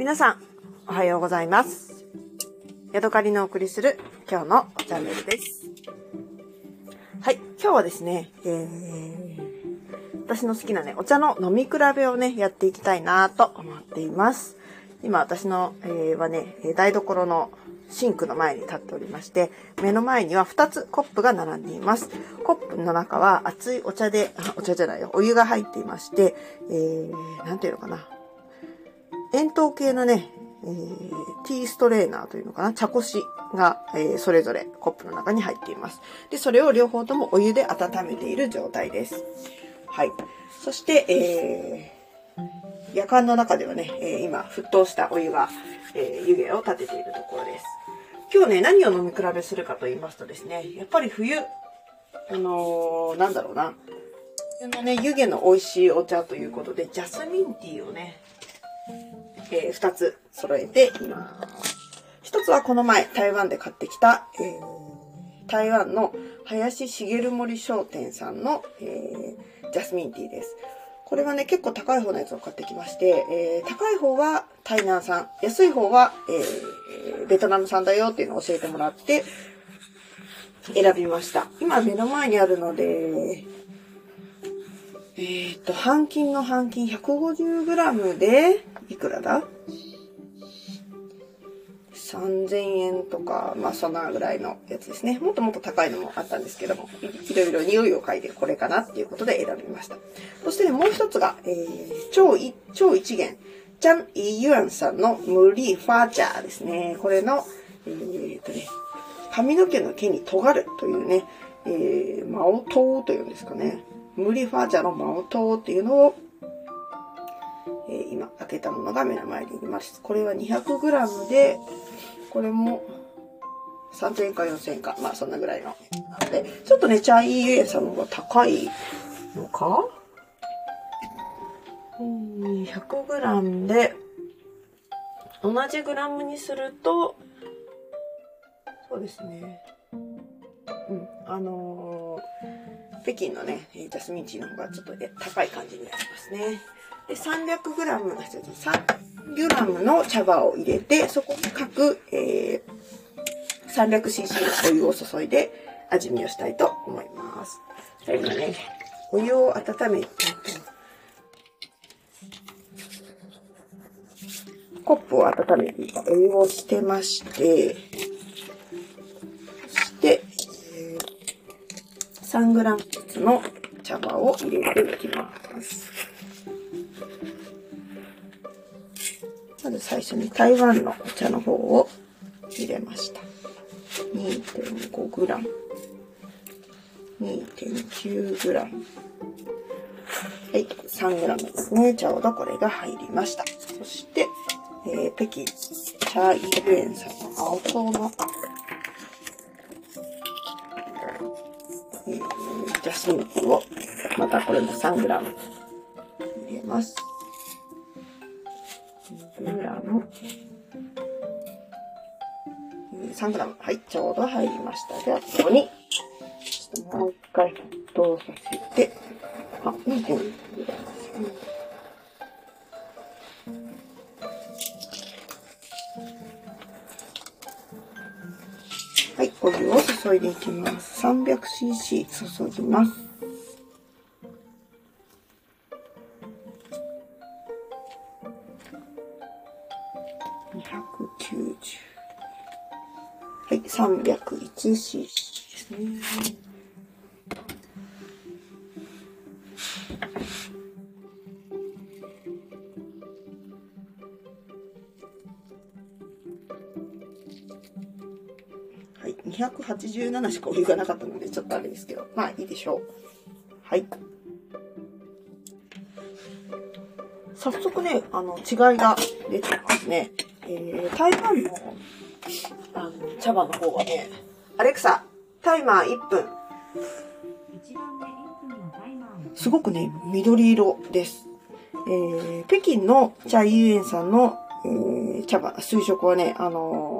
皆さん、おはようございます。ヤドカリのお送りする今日のチャンネルです。はい、今日はですね、えー、私の好きなね、お茶の飲み比べをね、やっていきたいなと思っています。今私の、えー、はね、台所のシンクの前に立っておりまして、目の前には2つコップが並んでいます。コップの中は熱いお茶で、お茶じゃないよ、お湯が入っていまして、えー、なんていうのかな。円筒形のね、えー、ティーストレーナーというのかな、茶こしが、えー、それぞれコップの中に入っています。で、それを両方ともお湯で温めている状態です。はい。そして、えー、夜間の中ではね、えー、今、沸騰したお湯が、えー、湯気を立てているところです。今日ね、何を飲み比べするかと言いますとですね、やっぱり冬、あのー、なんだろうな、冬のね、湯気の美味しいお茶ということで、ジャスミンティーをね、えー、2つ揃えています。一つはこの前台湾で買ってきた、えー、台湾の林茂森商店さんの、えー、ジャスミンティーです。これはね、結構高い方のやつを買ってきまして、えー、高い方は台南産、安い方は、えー、ベトナム産だよっていうのを教えてもらって選びました。今目の前にあるので、えー、っと、半金の半金 150g で、いくらだ ?3000 円とか、まあそんなぐらいのやつですね。もっともっと高いのもあったんですけども、いろいろ匂いを嗅いでこれかなっていうことで選びました。そしてね、もう一つが、えー、超い、超一元、ジャン・イ・ユアンさんのムリ・ファーチャーですね。これの、えー、っとね、髪の毛の毛に尖るというね、えー、マオトウというんですかね。ムリファーチャーのマオトっていうのを、えー、今開けたものが目の前にいます。これは 200g で、これも3000円か4000円か、まあそんなぐらいの。で、ちょっとね、チャイユエさんの方が高いのか ?100g で、同じグラムにすると、そうですね。うん、あのー、北京のね、ジャスミンティーの方がちょっと高い感じになりますね。で、300g、3g の茶葉を入れて、そこに各、えー、300cc のお湯を注いで味見をしたいと思います。今ね、お湯を温めて、コップを温めてお湯をしてまして、3g ずつの茶葉を入れていきます。まず最初に台湾のお茶の方を入れました。2.5g。2.9g。はい、3g ですね。ちょうどこれが入りました。そして、えー、北京茶イルエンさんの青唐の、ー、ジャスミンティーを、またこれも 3g 入れます。グラム。3グラム。はい、ちょうど入りました。では、ここに、もう一回沸騰させて、あ、2.2グ注いでいきます。300cc 注ぎます。はい、301cc ですね。287しかお湯がなかったので、ちょっとあれですけど、まあいいでしょう。はい。早速ね、あの、違いが出てますね。えー、台湾のあの茶葉の方はね、アレクサ、タイマー1分。すごくね、緑色です。えー、北京の茶遊園さんの、えー、茶葉、水色はね、あのー、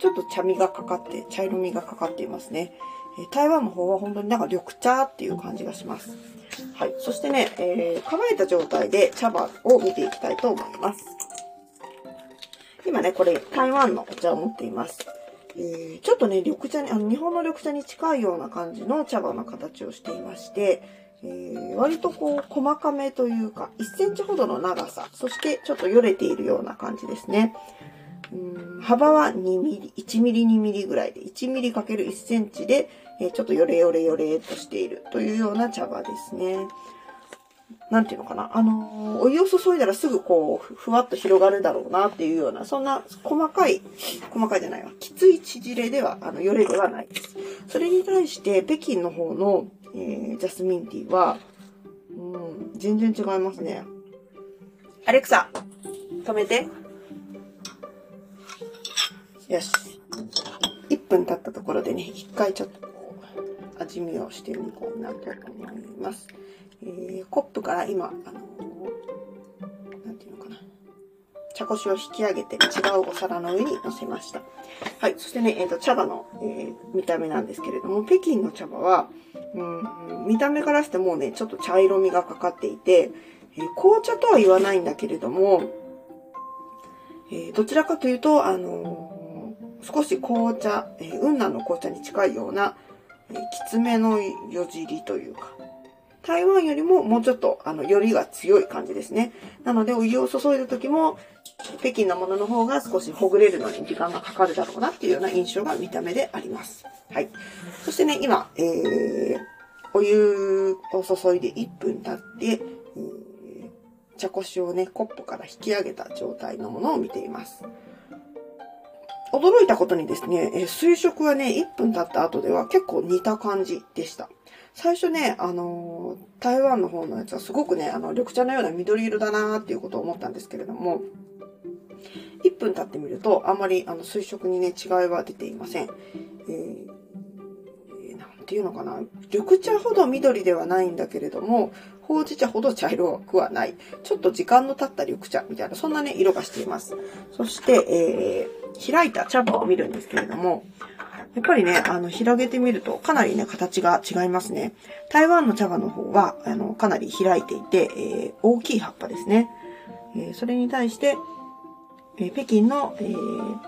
ちょっと茶味がかかって、茶色味がかかっていますね。え、台湾の方は本当になんか緑茶っていう感じがします。はい。そしてね、えー、構えた状態で茶葉を見ていきたいと思います。今ね、これ台湾のお茶を持っています。えー、ちょっとね、緑茶に、あの、日本の緑茶に近いような感じの茶葉の形をしていまして、えー、割とこう、細かめというか、1センチほどの長さ、そしてちょっとよれているような感じですね。幅は2ミリ、1ミリ2ミリぐらいで、1ミリ ×1 センチで、え、ちょっとよれよれよれとしているというような茶葉ですね。なんていうのかな。あのー、お湯を注いだらすぐこう、ふわっと広がるだろうなっていうような、そんな細かい、細かいじゃないわ。きつい縮れでは、あの、よれではないです。それに対して、北京の方の、えー、ジャスミンティーは、うん、全然違いますね。アレクサ、止めて。よし。1分経ったところでね、一回ちょっとこう、味見をしてみこうなと思います。えー、コップから今、あのー、なんていうのかな。茶こしを引き上げて違うお皿の上に乗せました。はい。そしてね、えっ、ー、と、茶葉の、えー、見た目なんですけれども、北京の茶葉は、うん、見た目からしてもうね、ちょっと茶色みがかかっていて、えー、紅茶とは言わないんだけれども、えー、どちらかというと、あの、少し紅茶、え、雲南の紅茶に近いような、え、きつめのよじりというか、台湾よりももうちょっと、あの、よりが強い感じですね。なので、お湯を注いだ時も、北京のものの方が少しほぐれるのに時間がかかるだろうなっていうような印象が見た目であります。はい。そしてね、今、えー、お湯を注いで1分経って、えー、茶こしをね、コップから引き上げた状態のものを見ています。驚いたことにですね、え水色はね、1分経った後では結構似た感じでした。最初ね、あのー、台湾の方のやつはすごくね、あの、緑茶のような緑色だなーっていうことを思ったんですけれども、1分経ってみると、あまりあの水色にね、違いは出ていません。えー、なんていうのかな。緑茶ほど緑ではないんだけれども、ほうじ茶ほど茶色くはない。ちょっと時間の経った緑茶みたいな、そんなね、色がしています。そして、えー、開いた茶葉を見るんですけれども、やっぱりね、あの、広げてみると、かなりね、形が違いますね。台湾の茶葉の方は、あの、かなり開いていて、えー、大きい葉っぱですね。えー、それに対して、えー、北京の、えー、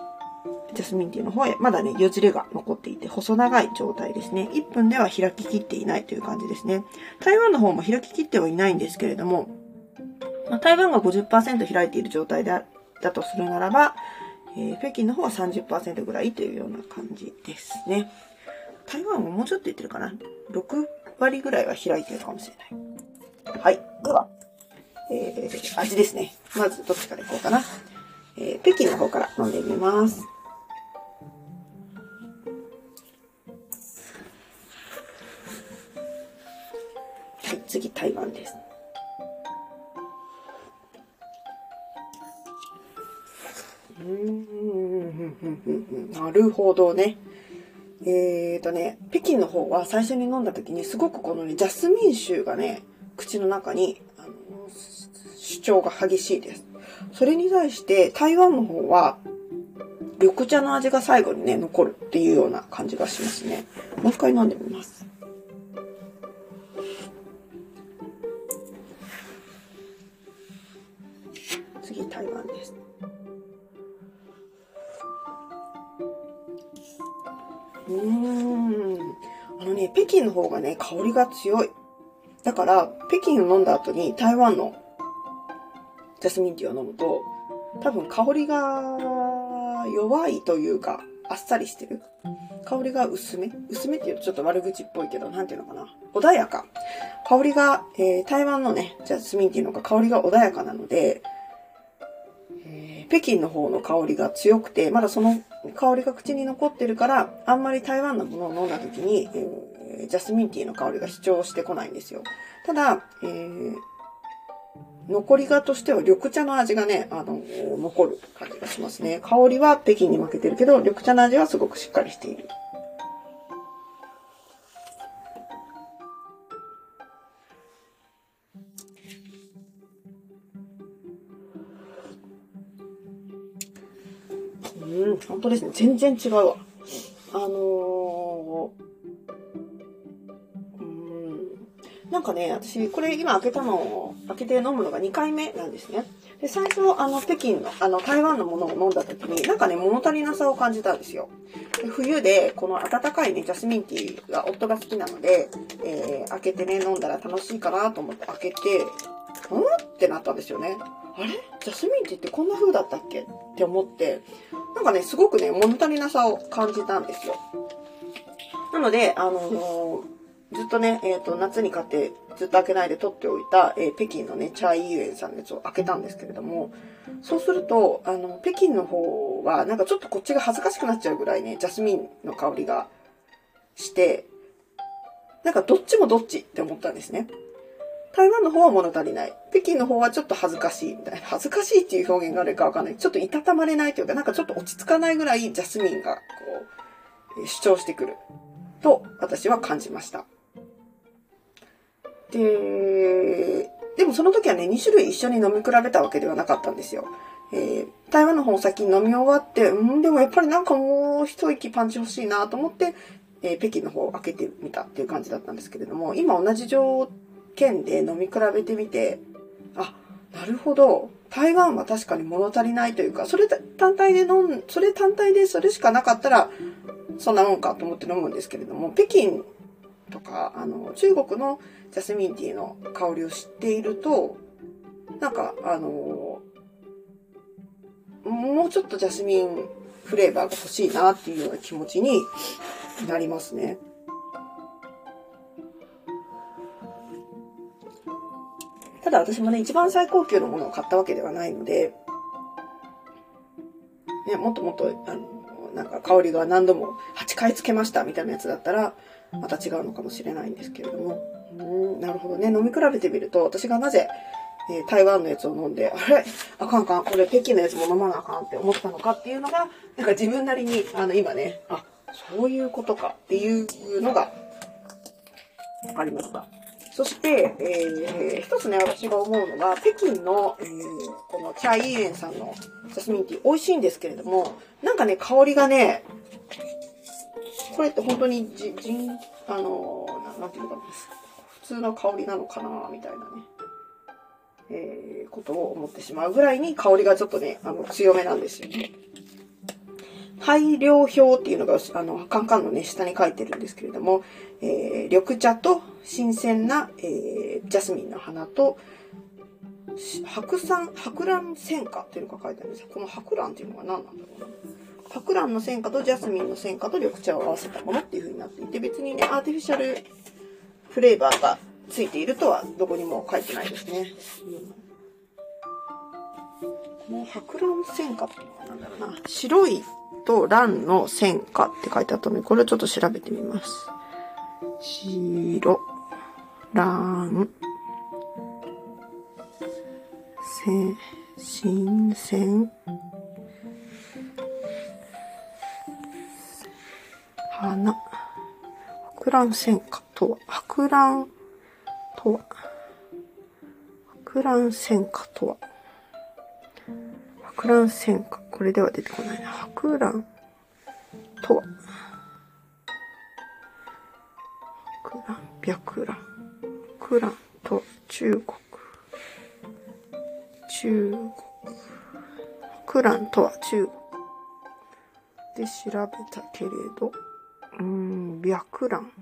ジャスミンティーの方へ、まだね、よじれが残っていて、細長い状態ですね。1分では開ききっていないという感じですね。台湾の方も開ききってはいないんですけれども、まあ、台湾が50%開いている状態だだとするならば、えー、北京の方は30%ぐらいというような感じですね。台湾ももうちょっと言ってるかな？6割ぐらいは開いてるかもしれない。はい。では、えー、味ですね。まずどっちからいこうかな？えー、北京の方から飲んでみます。はい、次台湾です。うん。なるほどね。えーとね、北京の方は最初に飲ん。だ時にすごくこのね、ジャスミン臭がね、口の中に、あの、主張が激しいです。それに対して台湾の方は、緑茶の味が最後にね、残るっていうような感じがしますね。もう一回飲ん。でみます。次、台湾です。うーん。あのね、北京の方がね、香りが強い。だから、北京を飲んだ後に台湾のジャスミンティーを飲むと、多分香りが弱いというか、あっさりしてる。香りが薄め薄めって言うとちょっと悪口っぽいけど、なんていうのかな。穏やか。香りが、えー、台湾のね、ジャスミンティーのが香りが穏やかなので、北京の方の香りが強くて、まだその香りが口に残ってるから、あんまり台湾のものを飲んだ時に、えー、ジャスミンティーの香りが主張してこないんですよ。ただ、えー、残りがとしては緑茶の味がね、あの、残る感じがしますね。香りは北京に負けてるけど、緑茶の味はすごくしっかりしている。当ですね。全然違うわ。あのー、うん、なんかね、私、これ今開けたのを、開けて飲むのが2回目なんですね。で、最初、あの、北京の、あの、台湾のものを飲んだ時に、なんかね、物足りなさを感じたんですよ。で冬で、この温かいね、ジャスミンティーが夫が好きなので、えー、開けてね、飲んだら楽しいかなと思って開けて、うんってなったんですよね。あれ？ジャスミンティーってこんな風だったっけ？って思って、なんかね、すごくね、物足りなさを感じたんですよ。なので、あのー、ずっとね、えっ、ー、と、夏に買ってずっと開けないで取っておいた、えー、北京のね、チャイユエンさんのやつを開けたんですけれども、そうすると、あの、北京の方は、なんかちょっとこっちが恥ずかしくなっちゃうぐらいね、ジャスミンの香りがして、なんかどっちもどっちって思ったんですね。台湾の方は物足りない。北京の方はちょっと恥ずかしいみたいな。恥ずかしいっていう表現があるかわかんない。ちょっといたたまれないというか、なんかちょっと落ち着かないぐらいジャスミンがこう、主張してくる。と、私は感じました。で、でもその時はね、2種類一緒に飲み比べたわけではなかったんですよ。えー、台湾の方を先に飲み終わって、うん、でもやっぱりなんかもう一息パンチ欲しいなと思って、えー、北京の方を開けてみたっていう感じだったんですけれども、今同じ条件で飲み比べてみて、あ、なるほど。台湾は確かに物足りないというか、それ単体で飲ん、それ単体でそれしかなかったら、そんなもんかと思って飲むんですけれども、北京とか、あの、中国のジャスミンティーの香りを知っていると、なんか、あの、もうちょっとジャスミンフレーバーが欲しいなっていうような気持ちになりますね。ただ私もね、一番最高級のものを買ったわけではないので、ね、もっともっと、あの、なんか香りが何度も8回つけましたみたいなやつだったら、また違うのかもしれないんですけれども。うん、なるほどね。飲み比べてみると、私がなぜ、えー、台湾のやつを飲んで、あれ？あかんかん、これ北京のやつも飲まなあかんって思ったのかっていうのが、なんか自分なりに、あの、今ね、あ、そういうことかっていうのが、わかりました。そして、えー、一つね、私が思うのが、北京の、えー、このチャイイエンさんのジャスミンティー美味しいんですけれども、なんかね、香りがね、これって本当にじ、じん、あの、なんていうのかな、普通の香りなのかな、みたいなね、えー、ことを思ってしまうぐらいに香りがちょっとね、あの、強めなんですよね。配料表っていうのが、あの、カンカンのね、下に書いてるんですけれども、えー、緑茶と新鮮な、えー、ジャスミンの花と、白山、白蘭戦果っていうのが書いてあるんですよ。この白蘭っていうのが何なんだろうな。白蘭の戦果とジャスミンの戦果と緑茶を合わせたものっていう風になっていて、別にね、アーティフィシャルフレーバーがついているとはどこにも書いてないですね。この白蘭戦果っていうのは何だろうな。白いと蘭の戦果って書いてあったので、これをちょっと調べてみます。白、蘭、せ、新鮮、花、白蘭戦果とは、白蘭とは、白蘭戦果とは、白蘭戦果。これでは出てこないな。白蘭とは、白蘭、白蘭、白蘭とは中国。中国。白蘭とは中国。で調べたけれど、うん、白蘭。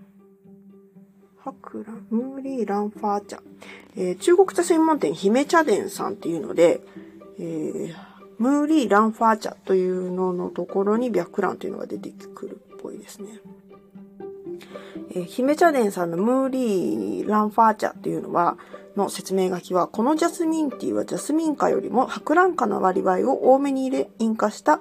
白蘭、ムーリーランファー茶。えー、中国茶専門店姫茶店さんっていうので、えー、ムーリーランファーチャというののところに白蘭というのが出てくるっぽいですね。えー、姫茶殿さんのムーリーランファー茶っていうのは、の説明書きは、このジャスミンティーはジャスミン花よりも白蘭花の割合を多めに入れ、引火した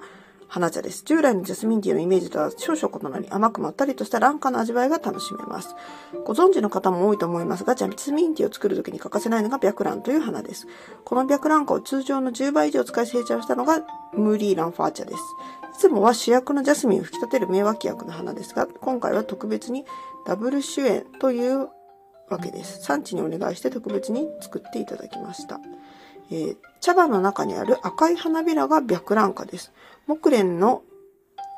花茶です。従来のジャスミンティーのイメージとは少々異なり甘くまったりとした蘭花の味わいが楽しめます。ご存知の方も多いと思いますが、ジャスミンティーを作るときに欠かせないのが白蘭という花です。この白蘭花を通常の10倍以上使い成長したのがムーリーランファー茶です。いつもは主役のジャスミンを引き立てる名脇役の花ですが、今回は特別にダブル主演というわけです。産地にお願いして特別に作っていただきました。えー、茶葉の中にある赤い花びらが白蘭花です。木蓮の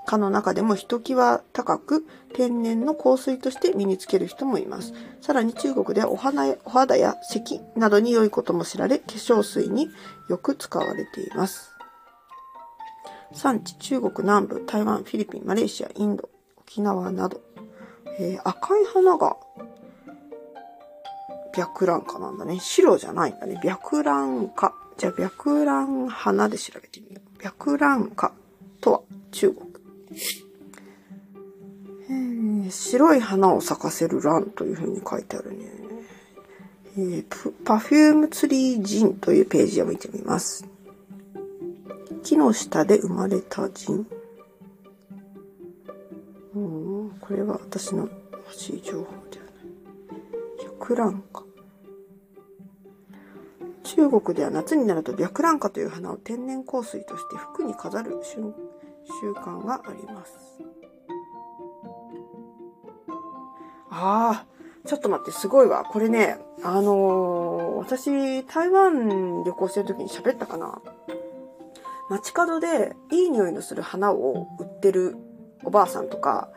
科の中でもひときわ高く天然の香水として身につける人もいます。さらに中国ではお花やお肌や咳などに良いことも知られ、化粧水によく使われています。産地中国南部、台湾、フィリピン、マレーシア、インド、沖縄など。えー赤い花が白蘭花なんだね。白じゃないんだね。白蘭花。じゃあ、白蘭花で調べてみよう。白蘭花中国。えー白い花を咲かせる蘭というふうに書いてあるね。えーパフュームツリージンというページを見てみます。木の下で生まれたジン。うん、これは私の欲しい情報ではない。白蘭花。中国では夏になると白蘭花という花を天然香水として服に飾る習慣があります。ああ、ちょっと待って、すごいわ。これね、あのー私、台湾旅行してる時に喋ったかな街角でいい匂いのする花を売ってるおばあさんとか、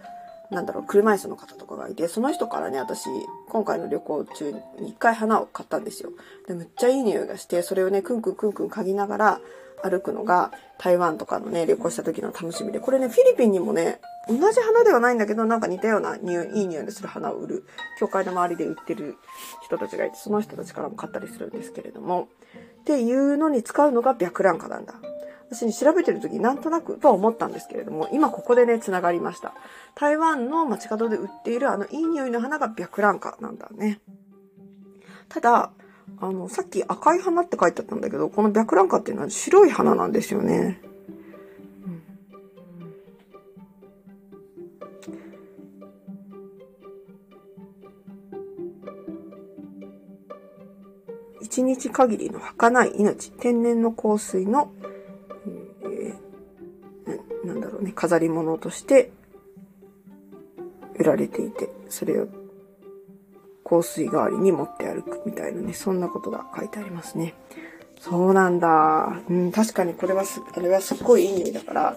なんだろう、車椅子の方とかがいて、その人からね、私、今回の旅行中に一回花を買ったんですよ。で、むっちゃいい匂いがして、それをね、くんくんくんくん嗅ぎながら歩くのが、台湾とかのね、旅行した時の楽しみで、これね、フィリピンにもね、同じ花ではないんだけど、なんか似たような匂い、いい匂いのする花を売る、教会の周りで売ってる人たちがいて、その人たちからも買ったりするんですけれども、っていうのに使うのが白蘭花なんだ。私に調べてる時なんとなくとは思ったんですけれども、今ここでね、繋がりました。台湾の街角で売っているあのいい匂いの花が白蘭花なんだね。ただ、あの、さっき赤い花って書いてあったんだけど、この白蘭花っていうのは白い花なんですよね。一日限りの儚い命、天然の香水の、えーなんだろうね、飾り物として売られていて、それを香水代わりに持って歩くみたいなね、そんなことが書いてありますね。そうなんだ。うん、確かにこれはす、あれはすっごいいい匂いだから、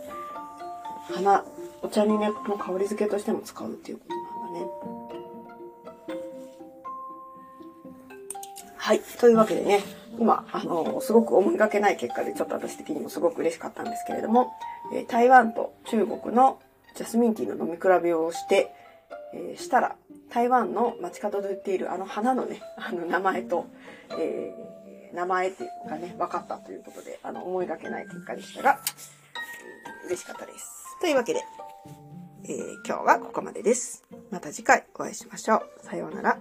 花、お茶にね、の香り付けとしても使うっていうことなんだね。はい。というわけでね、今、あの、すごく思いがけない結果で、ちょっと私的にもすごく嬉しかったんですけれども、え台湾と中国のジャスミンティーの飲み比べをして、えーしたら、台湾の街角で売っているあの花のね、あの名前と、えー名前っていうのがね、分かったということで、あの、思いがけない結果でしたが、えー嬉しかったです。というわけで、え今日はここまでです。また次回お会いしましょう。さようなら。